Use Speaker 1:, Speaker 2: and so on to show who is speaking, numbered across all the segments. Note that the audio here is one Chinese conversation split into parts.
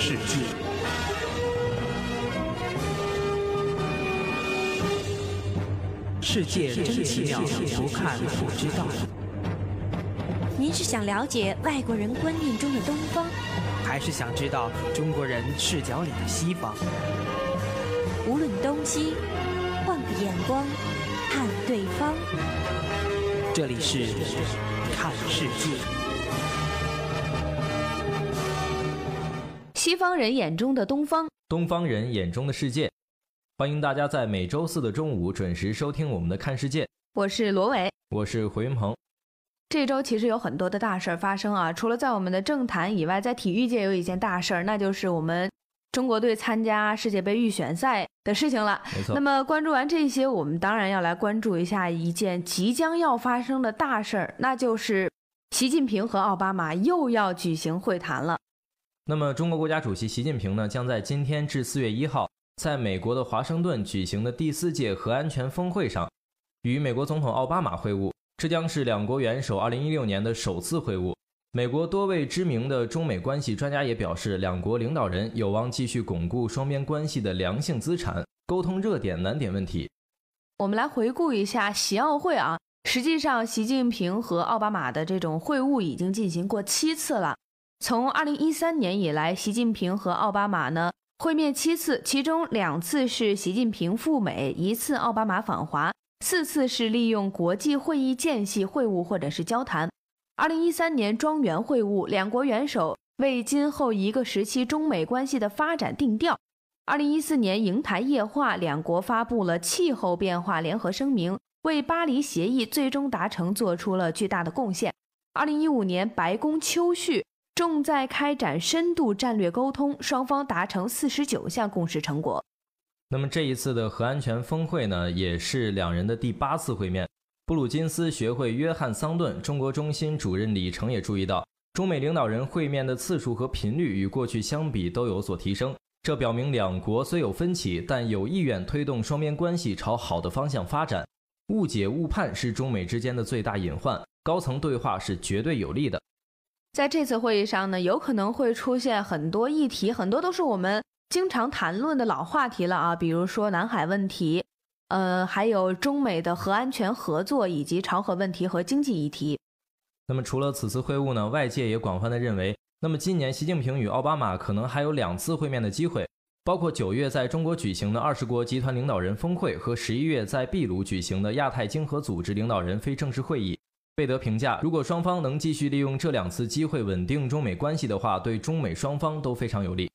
Speaker 1: 世界，世界真奇妙，不看不知道。
Speaker 2: 您是想了解外国人观念中的东方，
Speaker 1: 还是想知道中国人视角里的西方？
Speaker 2: 无论东西，换个眼光看对方。
Speaker 1: 这里是看世界。
Speaker 3: 西方人眼中的东方，
Speaker 4: 东方人眼中的世界。欢迎大家在每周四的中午准时收听我们的《看世界》。
Speaker 3: 我是罗伟，
Speaker 4: 我是回云鹏。
Speaker 3: 这周其实有很多的大事儿发生啊，除了在我们的政坛以外，在体育界有一件大事儿，那就是我们中国队参加世界杯预选赛的事情了。
Speaker 4: 没错。
Speaker 3: 那么关注完这些，我们当然要来关注一下一件即将要发生的大事儿，那就是习近平和奥巴马又要举行会谈了。
Speaker 4: 那么，中国国家主席习近平呢，将在今天至四月一号，在美国的华盛顿举行的第四届核安全峰会上，与美国总统奥巴马会晤。这将是两国元首2016年的首次会晤。美国多位知名的中美关系专家也表示，两国领导人有望继续巩固双边关系的良性资产，沟通热点难点问题。
Speaker 3: 我们来回顾一下习奥会啊，实际上习近平和奥巴马的这种会晤已经进行过七次了。从2013年以来，习近平和奥巴马呢会面七次，其中两次是习近平赴美，一次奥巴马访华。四次是利用国际会议间隙会晤或者是交谈。二零一三年庄园会晤，两国元首为今后一个时期中美关系的发展定调。二零一四年瀛台夜话，两国发布了气候变化联合声明，为巴黎协议最终达成做出了巨大的贡献。二零一五年白宫秋训，重在开展深度战略沟通，双方达成四十九项共识成果。
Speaker 4: 那么这一次的核安全峰会呢，也是两人的第八次会面。布鲁金斯学会约翰桑顿中国中心主任李成也注意到，中美领导人会面的次数和频率与过去相比都有所提升。这表明两国虽有分歧，但有意愿推动双边关系朝好的方向发展。误解误判是中美之间的最大隐患，高层对话是绝对有利的。
Speaker 3: 在这次会议上呢，有可能会出现很多议题，很多都是我们。经常谈论的老话题了啊，比如说南海问题，呃，还有中美的核安全合作以及朝核问题和经济议题。
Speaker 4: 那么除了此次会晤呢，外界也广泛的认为，那么今年习近平与奥巴马可能还有两次会面的机会，包括九月在中国举行的二十国集团领导人峰会和十一月在秘鲁举行的亚太经合组织领导人非正式会议。贝德评价，如果双方能继续利用这两次机会稳定中美关系的话，对中美双方都非常有利。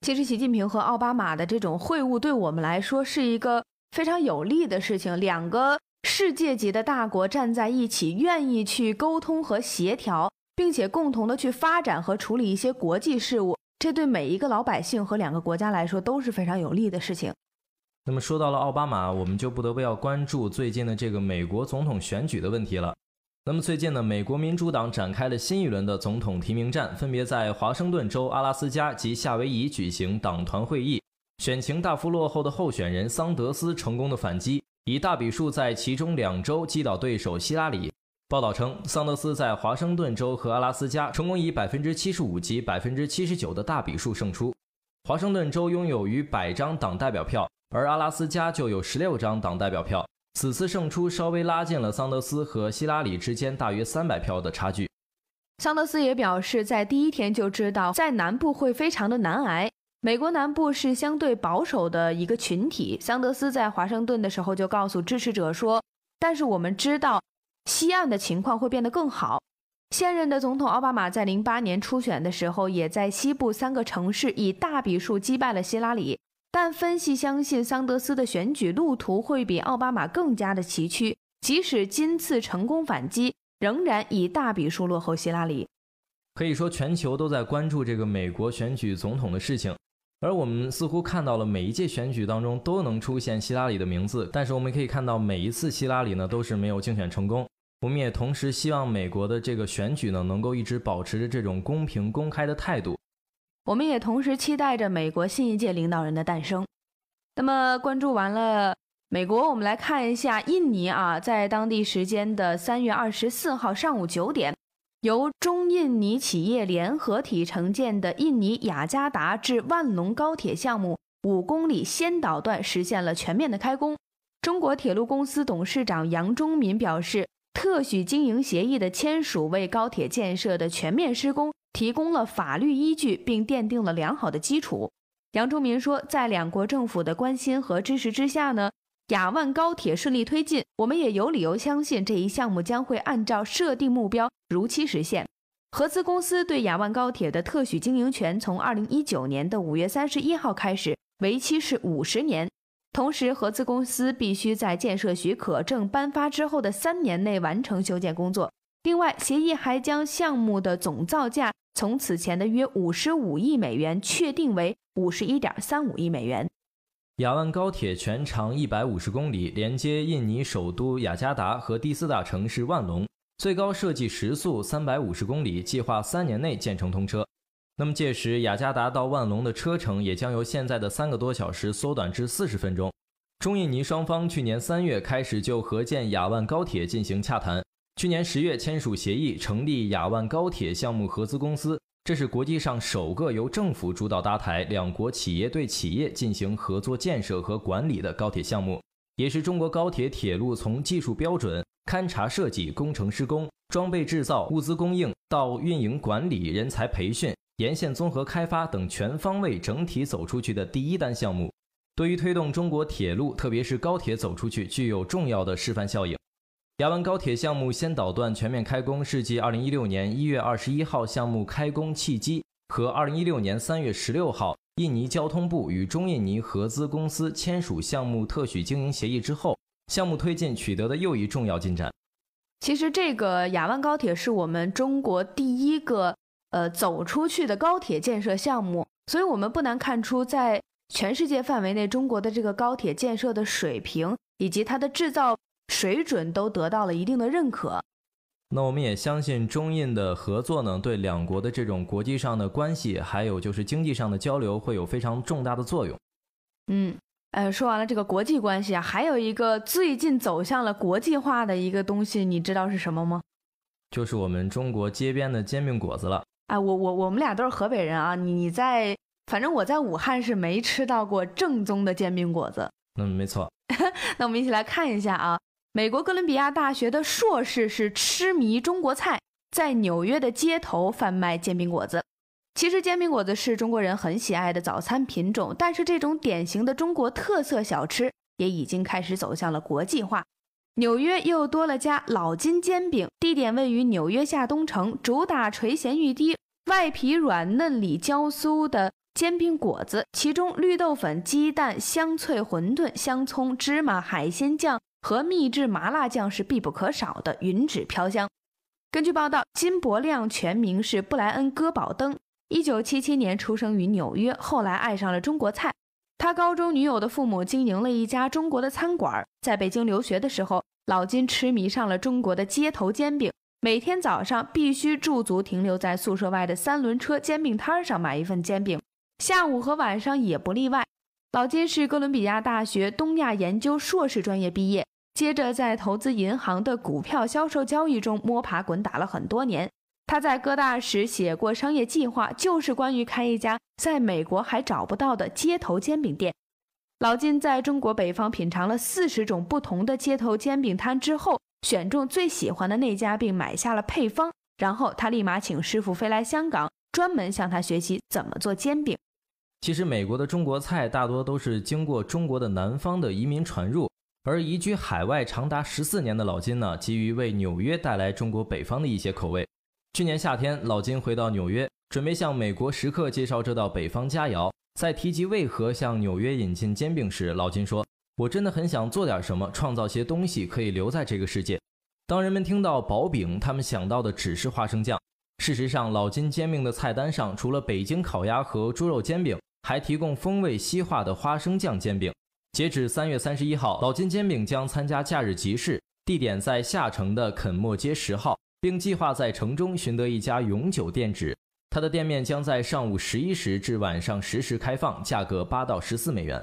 Speaker 3: 其实，习近平和奥巴马的这种会晤，对我们来说是一个非常有利的事情。两个世界级的大国站在一起，愿意去沟通和协调，并且共同的去发展和处理一些国际事务，这对每一个老百姓和两个国家来说都是非常有利的事情。
Speaker 4: 那么，说到了奥巴马，我们就不得不要关注最近的这个美国总统选举的问题了。那么最近呢，美国民主党展开了新一轮的总统提名战，分别在华盛顿州、阿拉斯加及夏威夷举行党团会议。选情大幅落后的候选人桑德斯成功的反击，以大比数在其中两州击倒对手希拉里。报道称，桑德斯在华盛顿州和阿拉斯加成功以百分之七十五及百分之七十九的大比数胜出。华盛顿州拥有逾百张党代表票，而阿拉斯加就有十六张党代表票。此次胜出稍微拉近了桑德斯和希拉里之间大约三百票的差距。
Speaker 3: 桑德斯也表示，在第一天就知道在南部会非常的难挨。美国南部是相对保守的一个群体。桑德斯在华盛顿的时候就告诉支持者说：“但是我们知道，西岸的情况会变得更好。”现任的总统奥巴马在零八年初选的时候，也在西部三个城市以大比数击败了希拉里。但分析相信，桑德斯的选举路途会比奥巴马更加的崎岖。即使今次成功反击，仍然以大比数落后希拉里。
Speaker 4: 可以说，全球都在关注这个美国选举总统的事情，而我们似乎看到了每一届选举当中都能出现希拉里的名字。但是我们可以看到，每一次希拉里呢都是没有竞选成功。我们也同时希望美国的这个选举呢能够一直保持着这种公平公开的态度。
Speaker 3: 我们也同时期待着美国新一届领导人的诞生。那么，关注完了美国，我们来看一下印尼啊，在当地时间的三月二十四号上午九点，由中印尼企业联合体承建的印尼雅加达至万隆高铁项目五公里先导段实现了全面的开工。中国铁路公司董事长杨忠民表示，特许经营协议的签署为高铁建设的全面施工提供了法律依据，并奠定了良好的基础。杨忠民说，在两国政府的关心和支持之下呢，雅万高铁顺利推进，我们也有理由相信这一项目将会按照设定目标如期实现。合资公司对雅万高铁的特许经营权从二零一九年的五月三十一号开始，为期是五十年。同时，合资公司必须在建设许可证颁发之后的三年内完成修建工作。另外，协议还将项目的总造价从此前的约五十五亿美元确定为五十一点三五亿美元。
Speaker 4: 雅万高铁全长一百五十公里，连接印尼首都雅加达和第四大城市万隆，最高设计时速三百五十公里，计划三年内建成通车。那么届时，雅加达到万隆的车程也将由现在的三个多小时缩短至四十分钟。中印尼双方去年三月开始就合建雅万高铁进行洽谈，去年十月签署协议，成立雅万高铁项目合资公司。这是国际上首个由政府主导搭台、两国企业对企业进行合作建设和管理的高铁项目，也是中国高铁铁路从技术标准、勘察设计、工程施工、装备制造、物资供应到运营管理、人才培训。沿线综合开发等全方位整体走出去的第一单项目，对于推动中国铁路，特别是高铁走出去，具有重要的示范效应。雅万高铁项目先导段全面开工是继2016年1月21号项目开工契机和2016年3月16号印尼交通部与中印尼合资公司签署项目特许经营协议之后，项目推进取得的又一重要进展。
Speaker 3: 其实，这个雅万高铁是我们中国第一个。呃，走出去的高铁建设项目，所以我们不难看出，在全世界范围内，中国的这个高铁建设的水平以及它的制造水准都得到了一定的认可。
Speaker 4: 那我们也相信中印的合作呢，对两国的这种国际上的关系，还有就是经济上的交流，会有非常重大的作用。
Speaker 3: 嗯，呃，说完了这个国际关系啊，还有一个最近走向了国际化的一个东西，你知道是什么吗？
Speaker 4: 就是我们中国街边的煎饼果子了。
Speaker 3: 哎，我我我们俩都是河北人啊，你你在，反正我在武汉是没吃到过正宗的煎饼果子。
Speaker 4: 嗯，没错。
Speaker 3: 那我们一起来看一下啊，美国哥伦比亚大学的硕士是痴迷中国菜，在纽约的街头贩卖煎饼果子。其实煎饼果子是中国人很喜爱的早餐品种，但是这种典型的中国特色小吃也已经开始走向了国际化。纽约又多了家老金煎饼，地点位于纽约下东城，主打垂涎欲滴、外皮软嫩里焦酥的煎饼果子。其中绿豆粉、鸡蛋、香脆馄饨、香葱、芝麻、海鲜酱和秘制麻辣酱是必不可少的，云指飘香。根据报道，金伯亮全名是布莱恩·戈宝登，一九七七年出生于纽约，后来爱上了中国菜。他高中女友的父母经营了一家中国的餐馆，在北京留学的时候，老金痴迷上了中国的街头煎饼，每天早上必须驻足停留在宿舍外的三轮车煎饼摊上买一份煎饼，下午和晚上也不例外。老金是哥伦比亚大学东亚研究硕士专业毕业，接着在投资银行的股票销售交易中摸爬滚打了很多年。他在哥大时写过商业计划，就是关于开一家在美国还找不到的街头煎饼店。老金在中国北方品尝了四十种不同的街头煎饼摊之后，选中最喜欢的那家，并买下了配方。然后他立马请师傅飞来香港，专门向他学习怎么做煎饼。
Speaker 4: 其实，美国的中国菜大多都是经过中国的南方的移民传入，而移居海外长达十四年的老金呢，急于为纽约带来中国北方的一些口味。去年夏天，老金回到纽约，准备向美国食客介绍这道北方佳肴。在提及为何向纽约引进煎饼时，老金说：“我真的很想做点什么，创造些东西可以留在这个世界。”当人们听到薄饼，他们想到的只是花生酱。事实上，老金煎饼的菜单上，除了北京烤鸭和猪肉煎饼，还提供风味西化的花生酱煎饼。截止三月三十一号，老金煎饼将参加假日集市，地点在下城的肯莫街十号。并计划在城中寻得一家永久店址，他的店面将在上午十一时至晚上十时开放，价格八到十四美元。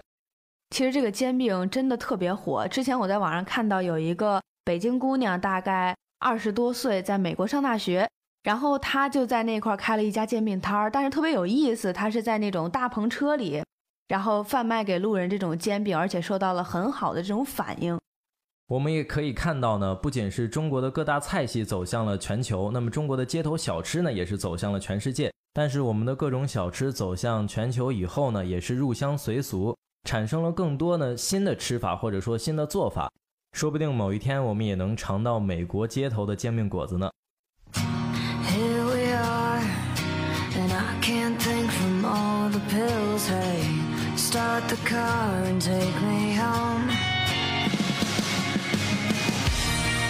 Speaker 3: 其实这个煎饼真的特别火。之前我在网上看到有一个北京姑娘，大概二十多岁，在美国上大学，然后他就在那块开了一家煎饼摊儿，但是特别有意思，他是在那种大篷车里，然后贩卖给路人这种煎饼，而且受到了很好的这种反应。
Speaker 4: 我们也可以看到呢，不仅是中国的各大菜系走向了全球，那么中国的街头小吃呢，也是走向了全世界。但是我们的各种小吃走向全球以后呢，也是入乡随俗，产生了更多呢新的吃法或者说新的做法。说不定某一天我们也能尝到美国街头的煎饼果子呢。
Speaker 5: The pills. Hey, start the car and take me home.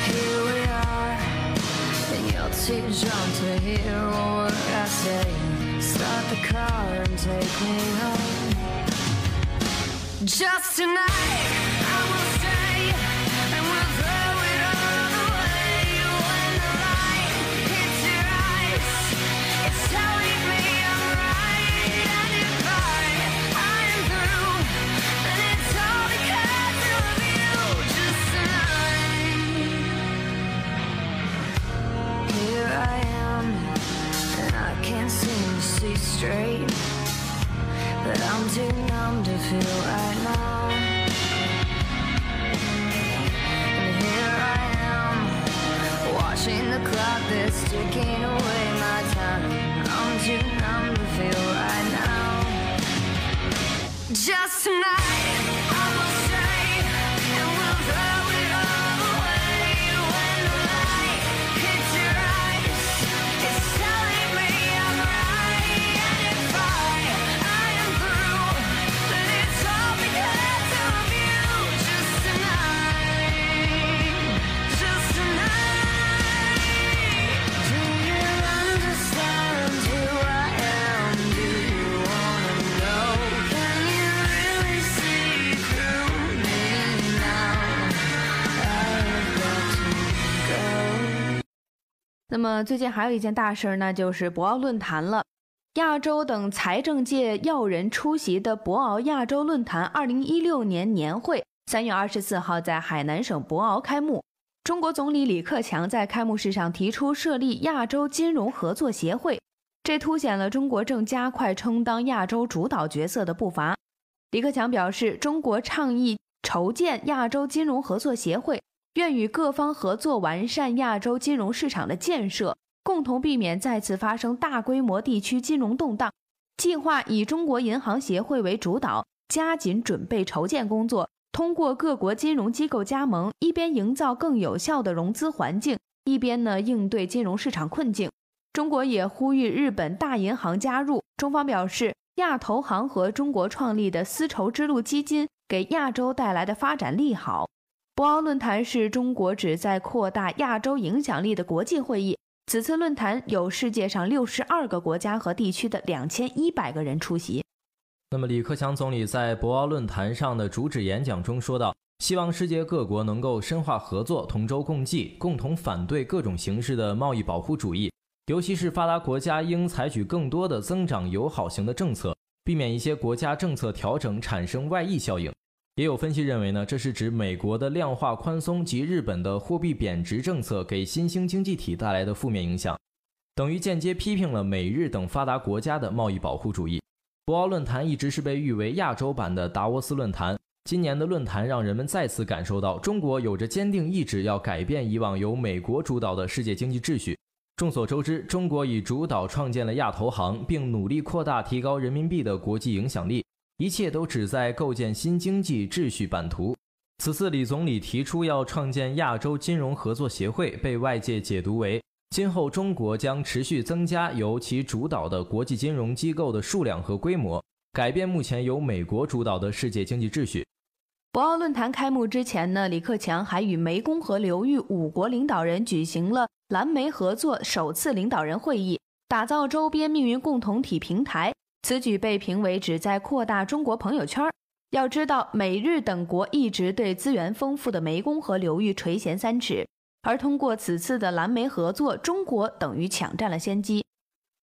Speaker 5: Here we are, and you're too drunk to hear word I say. Start the car and take me home. Just tonight, I will straight. But I'm too numb to feel right now. And here I am, watching the clock that's ticking away my time. I'm too numb to feel right now. Just tonight,
Speaker 3: 那么最近还有一件大事儿，那就是博鳌论坛了。亚洲等财政界要人出席的博鳌亚洲论坛2016年年会，三月二十四号在海南省博鳌开幕。中国总理李克强在开幕式上提出设立亚洲金融合作协会，这凸显了中国正加快充当亚洲主导角色的步伐。李克强表示，中国倡议筹建亚洲金融合作协会，愿与各方合作完善亚洲金融市场的建设，共同避免再次发生大规模地区金融动荡。计划以中国银行协会为主导，加紧准备筹建工作，通过各国金融机构加盟，一边营造更有效的融资环境，一边呢应对金融市场困境。中国也呼吁日本大银行加入。中方表示，亚投行和中国创立的丝绸之路基金给亚洲带来的发展利好。博鳌论坛是中国旨在扩大亚洲影响力的国际会议。此次论坛有世界上六十二个国家和地区的两千一百个人出席。
Speaker 4: 那么，李克强总理在博鳌论坛上的主旨演讲中说道：“希望世界各国能够深化合作，同舟共济，共同反对各种形式的贸易保护主义。尤其是发达国家应采取更多的增长友好型的政策，避免一些国家政策调整产生外溢效应。”也有分析认为呢，这是指美国的量化宽松及日本的货币贬值政策给新兴经济体带来的负面影响，等于间接批评了美日等发达国家的贸易保护主义。博鳌论坛一直是被誉为亚洲版的达沃斯论坛。今年的论坛让人们再次感受到中国有着坚定意志要改变以往由美国主导的世界经济秩序。众所周知，中国已主导创建了亚投行，并努力扩大提高人民币的国际影响力。一切都旨在构建新经济秩序版图。此次李总理提出要创建亚洲金融合作协会，被外界解读为今后中国将持续增加由其主导的国际金融机构的数量和规模，改变目前由美国主导的世界经济秩序。
Speaker 3: 博鳌论坛开幕之前呢，李克强还与湄公河流域五国领导人举行了蓝湄合作首次领导人会议，打造周边命运共同体平台。此举被评为旨在扩大中国朋友圈。要知道，美日等国一直对资源丰富的湄公河流域垂涎三尺，而通过此次的蓝莓合作，中国等于抢占了先机。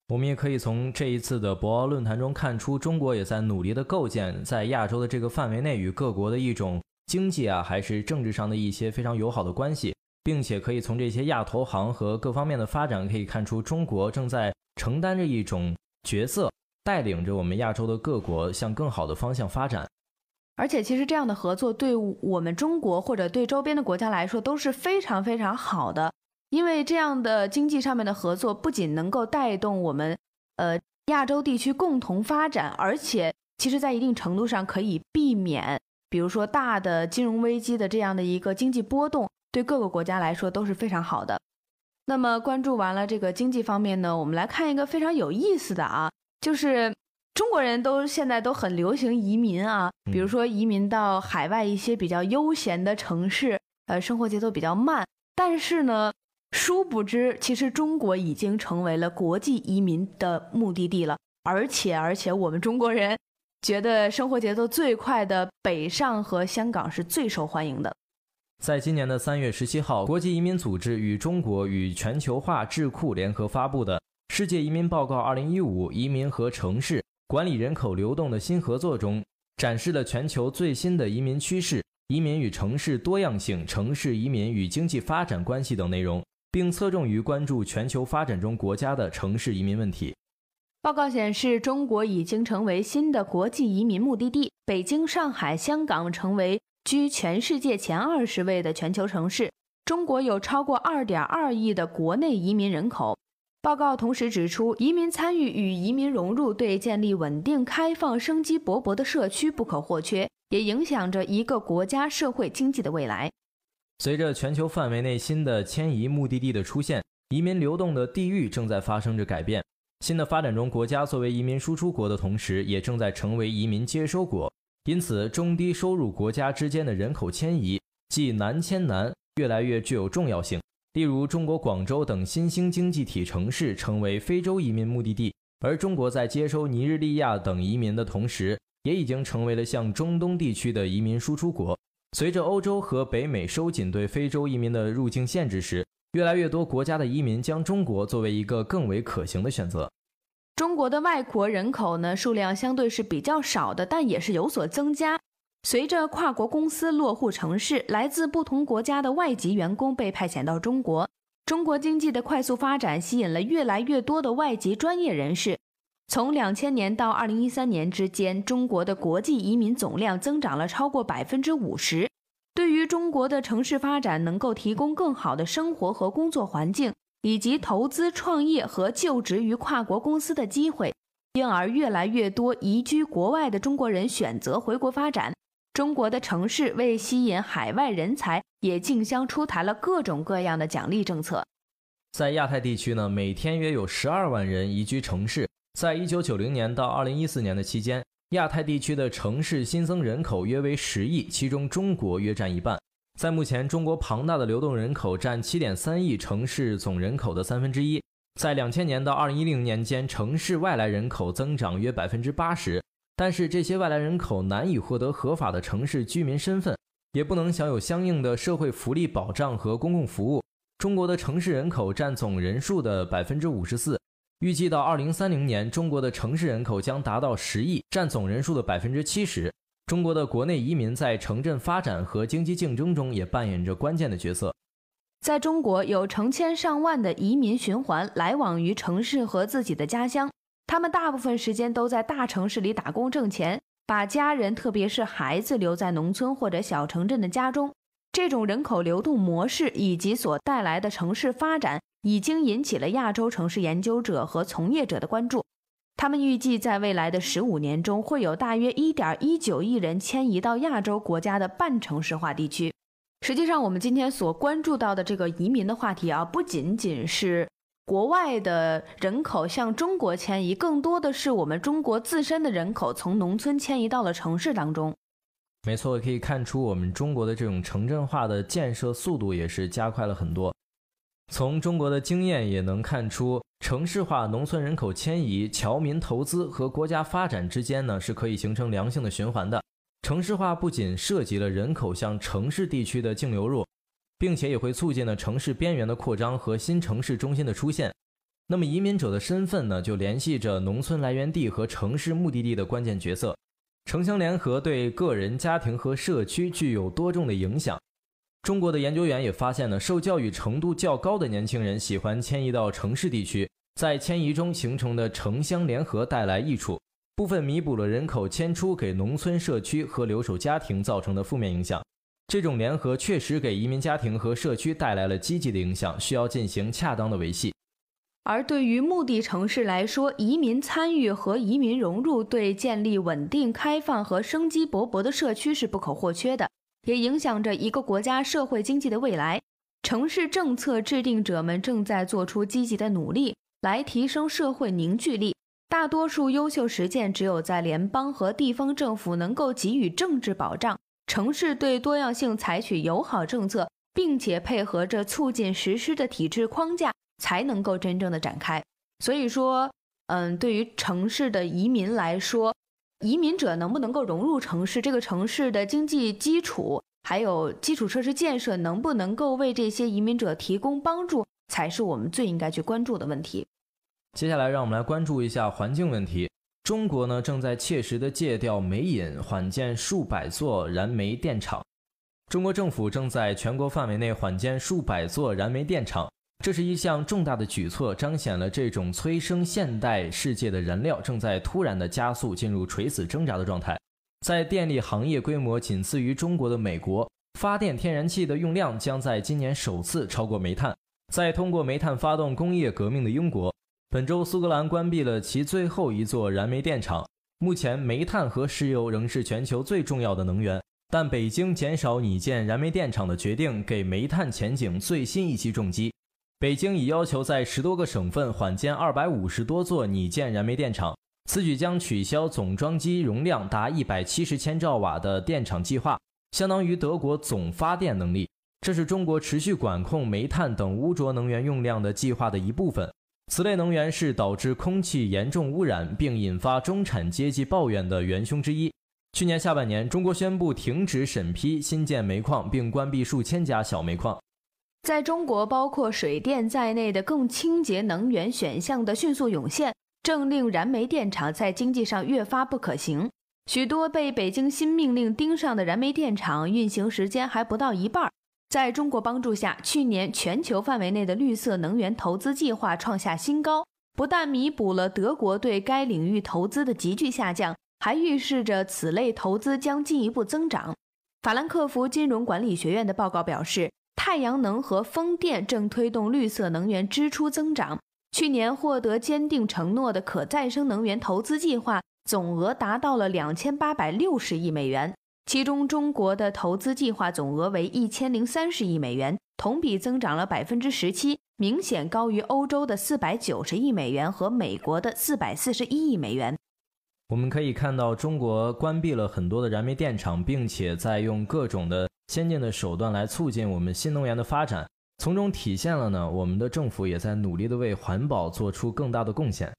Speaker 4: 我们也可以从这一次的博鳌论坛中看出，中国也在努力的构建在亚洲的这个范围内与各国的一种经济啊，还是政治上的一些非常友好的关系，并且可以从这些亚投行和各方面的发展可以看出，中国正在承担着一种角色，带领着我们亚洲的各国向更好的方向发展。
Speaker 3: 而且，其实这样的合作对我们中国或者对周边的国家来说都是非常非常好的，因为这样的经济上面的合作不仅能够带动我们呃亚洲地区共同发展，而且其实在一定程度上可以避免，比如说大的金融危机的这样的一个经济波动，对各个国家来说都是非常好的。那么，关注完了这个经济方面呢，我们来看一个非常有意思的啊，就是。中国人都现在都很流行移民啊，比如说移民到海外一些比较悠闲的城市，呃，生活节奏比较慢。但是呢，殊不知，其实中国已经成为了国际移民的目的地了。而且，而且我们中国人觉得生活节奏最快的北上和香港是最受欢迎的。
Speaker 4: 在今年的三月十七号，国际移民组织与中国与全球化智库联合发布的《世界移民报告二零一五：移民和城市》。管理人口流动的新合作中，展示了全球最新的移民趋势、移民与城市多样性、城市移民与经济发展关系等内容，并侧重于关注全球发展中国家的城市移民问题。
Speaker 3: 报告显示，中国已经成为新的国际移民目的地，北京、上海、香港成为居全世界前二十位的全球城市。中国有超过二点二亿的国内移民人口。报告同时指出，移民参与与移民融入对建立稳定、开放、生机勃勃的社区不可或缺，也影响着一个国家社会经济的未来。
Speaker 4: 随着全球范围内新的迁移目的地的出现，移民流动的地域正在发生着改变。新的发展中国家作为移民输出国的同时，也正在成为移民接收国。因此，中低收入国家之间的人口迁移，即南迁南，越来越具有重要性。例如，中国广州等新兴经济体城市成为非洲移民目的地，而中国在接收尼日利亚等移民的同时，也已经成为了向中东地区的移民输出国。随着欧洲和北美收紧对非洲移民的入境限制时，越来越多国家的移民将中国作为一个更为可行的选择。
Speaker 3: 中国的外国人口呢，数量相对是比较少的，但也是有所增加。随着跨国公司落户城市，来自不同国家的外籍员工被派遣到中国，中国经济的快速发展吸引了越来越多的外籍专业人士。从两千年到二零一三年之间，中国的国际移民总量增长了超过百分之五十。对于中国的城市发展，能够提供更好的生活和工作环境，以及投资创业和就职于跨国公司的机会，因而越来越多移居国外的中国人选择回国发展。中国的城市为吸引海外人才，也竞相出台了各种各样的奖励政策。
Speaker 4: 在亚太地区呢，每天约有十二万人移居城市。在一九九零年到二零一四年的期间，亚太地区的城市新增人口约为十亿，其中中国约占一半。在目前，中国庞大的流动人口占七点三亿城市总人口的三分之一。在两千年到二零一零年间，城市外来人口增长约百分之八十。但是这些外来人口难以获得合法的城市居民身份，也不能享有相应的社会福利保障和公共服务。中国的城市人口占总人数的百分之五十四，预计到二零三零年，中国的城市人口将达到十亿，占总人数的百分之七十。中国的国内移民在城镇发展和经济竞争中也扮演着关键的角色。
Speaker 3: 在中国，有成千上万的移民循环来往于城市和自己的家乡。他们大部分时间都在大城市里打工挣钱，把家人，特别是孩子留在农村或者小城镇的家中。这种人口流动模式以及所带来的城市发展，已经引起了亚洲城市研究者和从业者的关注。他们预计，在未来的十五年中，会有大约一点一九亿人迁移到亚洲国家的半城市化地区。实际上，我们今天所关注到的这个移民的话题啊，不仅仅是。国外的人口向中国迁移，更多的是我们中国自身的人口从农村迁移到了城市当中。
Speaker 4: 没错，可以看出我们中国的这种城镇化的建设速度也是加快了很多。从中国的经验也能看出，城市化、农村人口迁移、侨民投资和国家发展之间呢是可以形成良性的循环的。城市化不仅涉及了人口向城市地区的净流入。并且也会促进了城市边缘的扩张和新城市中心的出现。那么移民者的身份呢，就联系着农村来源地和城市目的地的关键角色。城乡联合对个人、家庭和社区具有多重的影响。中国的研究员也发现呢，受教育程度较高的年轻人喜欢迁移到城市地区，在迁移中形成的城乡联合带来益处，部分弥补了人口迁出给农村社区和留守家庭造成的负面影响。这种联合确实给移民家庭和社区带来了积极的影响，需要进行恰当的维系。
Speaker 3: 而对于目的城市来说，移民参与和移民融入对建立稳定、开放和生机勃勃的社区是不可或缺的，也影响着一个国家社会经济的未来。城市政策制定者们正在做出积极的努力，来提升社会凝聚力。大多数优秀实践只有在联邦和地方政府能够给予政治保障，城市对多样性采取友好政策，并且配合着促进实施的体制框架。才能够真正的展开。所以说，嗯，对于城市的移民来说，移民者能不能够融入城市，这个城市的经济基础还有基础设施建设能不能够为这些移民者提供帮助，才是我们最应该去关注的问题。
Speaker 4: 接下来，让我们来关注一下环境问题。中国呢，正在切实的戒掉煤瘾，缓建数百座燃煤电厂。中国政府正在全国范围内缓建数百座燃煤电厂。这是一项重大的举措，彰显了这种催生现代世界的燃料正在突然的加速进入垂死挣扎的状态。在电力行业规模仅次于中国的美国，发电天然气的用量将在今年首次超过煤炭。在通过煤炭发动工业革命的英国，本周苏格兰关闭了其最后一座燃煤电厂。目前，煤炭和石油仍是全球最重要的能源，但北京减少拟建燃煤电厂的决定给煤炭前景最新一击重击。北京已要求在十多个省份缓建二百五十多座拟建燃煤电厂，此举将取消总装机容量达一百七十千兆瓦的电厂计划，相当于德国总发电能力。这是中国持续管控煤炭等污浊能源用量的计划的一部分。此类能源是导致空气严重污染并引发中产阶级抱怨的元凶之一。去年下半年，中国宣布停止审批新建煤矿，并关闭数千家小煤矿。
Speaker 3: 在中国，包括水电在内的更清洁能源选项的迅速涌现，正令燃煤电厂在经济上越发不可行。许多被北京新命令盯上的燃煤电厂运行时间还不到一半。在中国帮助下，去年全球范围内的绿色能源投资计划创下新高，不但弥补了德国对该领域投资的急剧下降，还预示着此类投资将进一步增长。法兰克福金融管理学院的报告表示。太阳能和风电正推动绿色能源支出增长。去年获得坚定承诺的可再生能源投资计划总额达到了两千八百六十亿美元，其中中国的投资计划总额为一千零三十亿美元，同比增长了百分之十七，明显高于欧洲的四百九十亿美元和美国的四百四十一亿美元。
Speaker 4: 我们可以看到，中国关闭了很多的燃煤电厂，并且在用各种的。先进的手段来促进我们新能源的发展，从中体现了呢，我们的政府也在努力的为环保做出更大的贡献。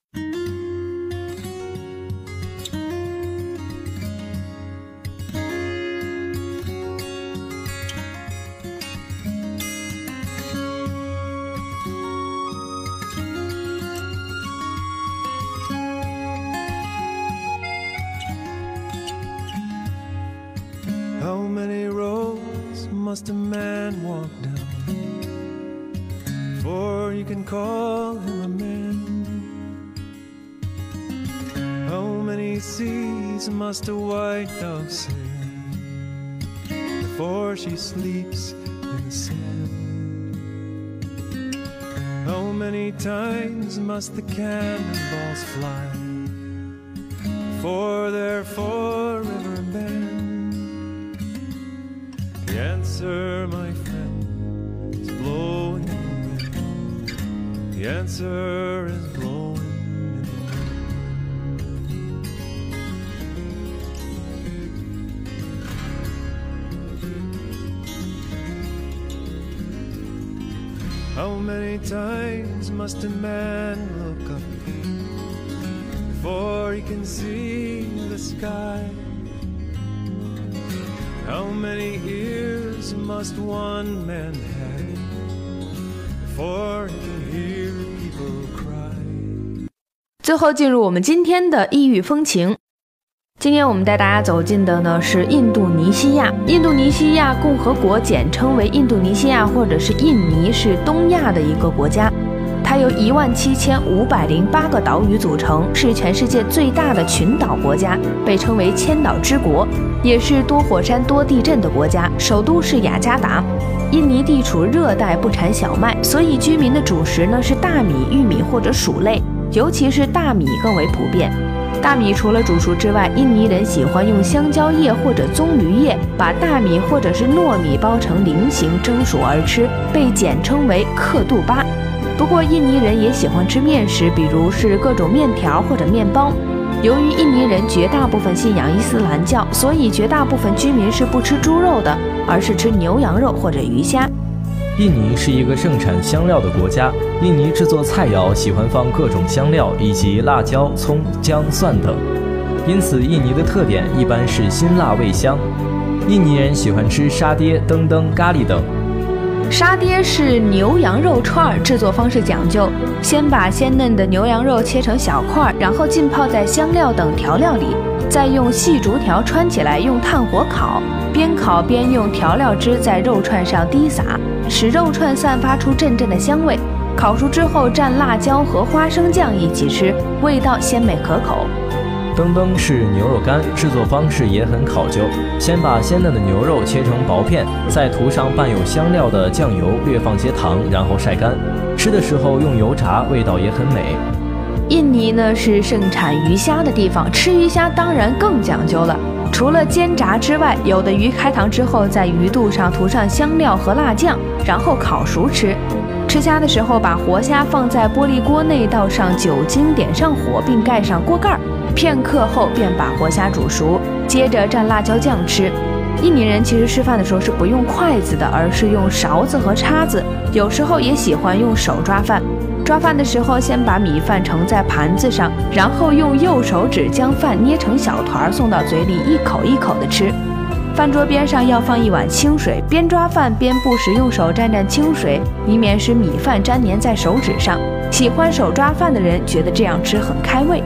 Speaker 6: Many seas must a white dove sail before she sleeps in the sand? How many times must the cannonballs fly before they're forever banned? The answer, my friend, is blowing in the wind. The answer is How many times must a man look up before he can see the sky? How many ears must one man have before he can hear people cry?
Speaker 3: 最后进入我们今天的异域风情。 今天我们带大家走进的呢是印度尼西亚。印度尼西亚共和国简称为印度尼西亚或者是印尼，是东亚的一个国家。它由一万七千五百零八个岛屿组成，是全世界最大的群岛国家，被称为千岛之国，也是多火山多地震的国家。首都是雅加达。印尼地处热带，不产小麦，所以居民的主食呢是大米、玉米或者薯类，尤其是大米更为普遍。大米除了煮熟之外，印尼人喜欢用香蕉叶或者棕榈叶把大米或者是糯米包成菱形蒸熟而吃，被简称为克杜巴。不过，印尼人也喜欢吃面食，比如是各种面条或者面包。由于印尼人绝大部分信仰伊斯兰教，所以绝大部分居民是不吃猪肉的，而是吃牛羊肉或者鱼虾。
Speaker 4: 印尼是一个盛产香料的国家，印尼制作菜肴喜欢放各种香料以及辣椒、葱、姜、蒜等，因此印尼的特点一般是辛辣味香。印尼人喜欢吃沙爹、噔噔、咖喱等。
Speaker 3: 沙爹是牛羊肉串，制作方式讲究，先把鲜嫩的牛羊肉切成小块，然后浸泡在香料等调料里，再用细竹条穿起来，用炭火烤，边烤边用调料汁在肉串上滴洒，使肉串散发出阵阵的香味。烤熟之后蘸辣椒和花生酱一起吃，味道鲜美可口。
Speaker 4: 噔噔是牛肉干，制作方式也很考究。先把鲜嫩的牛肉切成薄片，再涂上伴有香料的酱油，略放些糖，然后晒干。吃的时候用油炸，味道也很美。
Speaker 3: 印尼呢是盛产鱼虾的地方，吃鱼虾当然更讲究了。除了煎炸之外，有的鱼开膛之后，在鱼肚上涂上香料和辣酱，然后烤熟吃。吃虾的时候，把活虾放在玻璃锅内，倒上酒精，点上火，并盖上锅盖儿。片刻后便把活虾煮熟，接着蘸辣椒酱吃。印尼人其实吃饭的时候是不用筷子的，而是用勺子和叉子，有时候也喜欢用手抓饭。抓饭的时候，先把米饭盛在盘子上，然后用右手指将饭捏成小团儿送到嘴里，一口一口的吃。饭桌边上要放一碗清水，边抓饭边不时用手蘸蘸清水，以免使米饭粘黏在手指上。喜欢手抓饭的人觉得这样吃很开胃。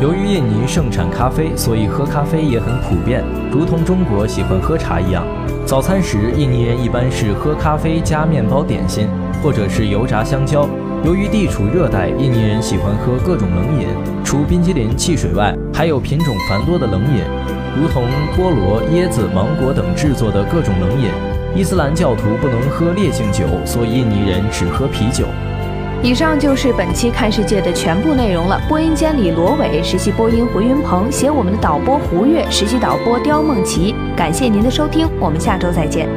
Speaker 4: 由于印尼盛产咖啡，所以喝咖啡也很普遍，如同中国喜欢喝茶一样。早餐时，印尼人一般是喝咖啡加面包点心，或者是油炸香蕉。由于地处热带，印尼人喜欢喝各种冷饮，除冰淇淋、汽水外，还有品种繁多的冷饮，如同菠萝、椰子、芒果等制作的各种冷饮。伊斯兰教徒不能喝烈性酒，所以印尼人只喝啤酒。
Speaker 3: 以上就是本期看世界的全部内容了。播音间里，罗伟实习播音胡云鹏，写我们的导播胡月，实习导播刁梦琪。感谢您的收听，我们下周再见。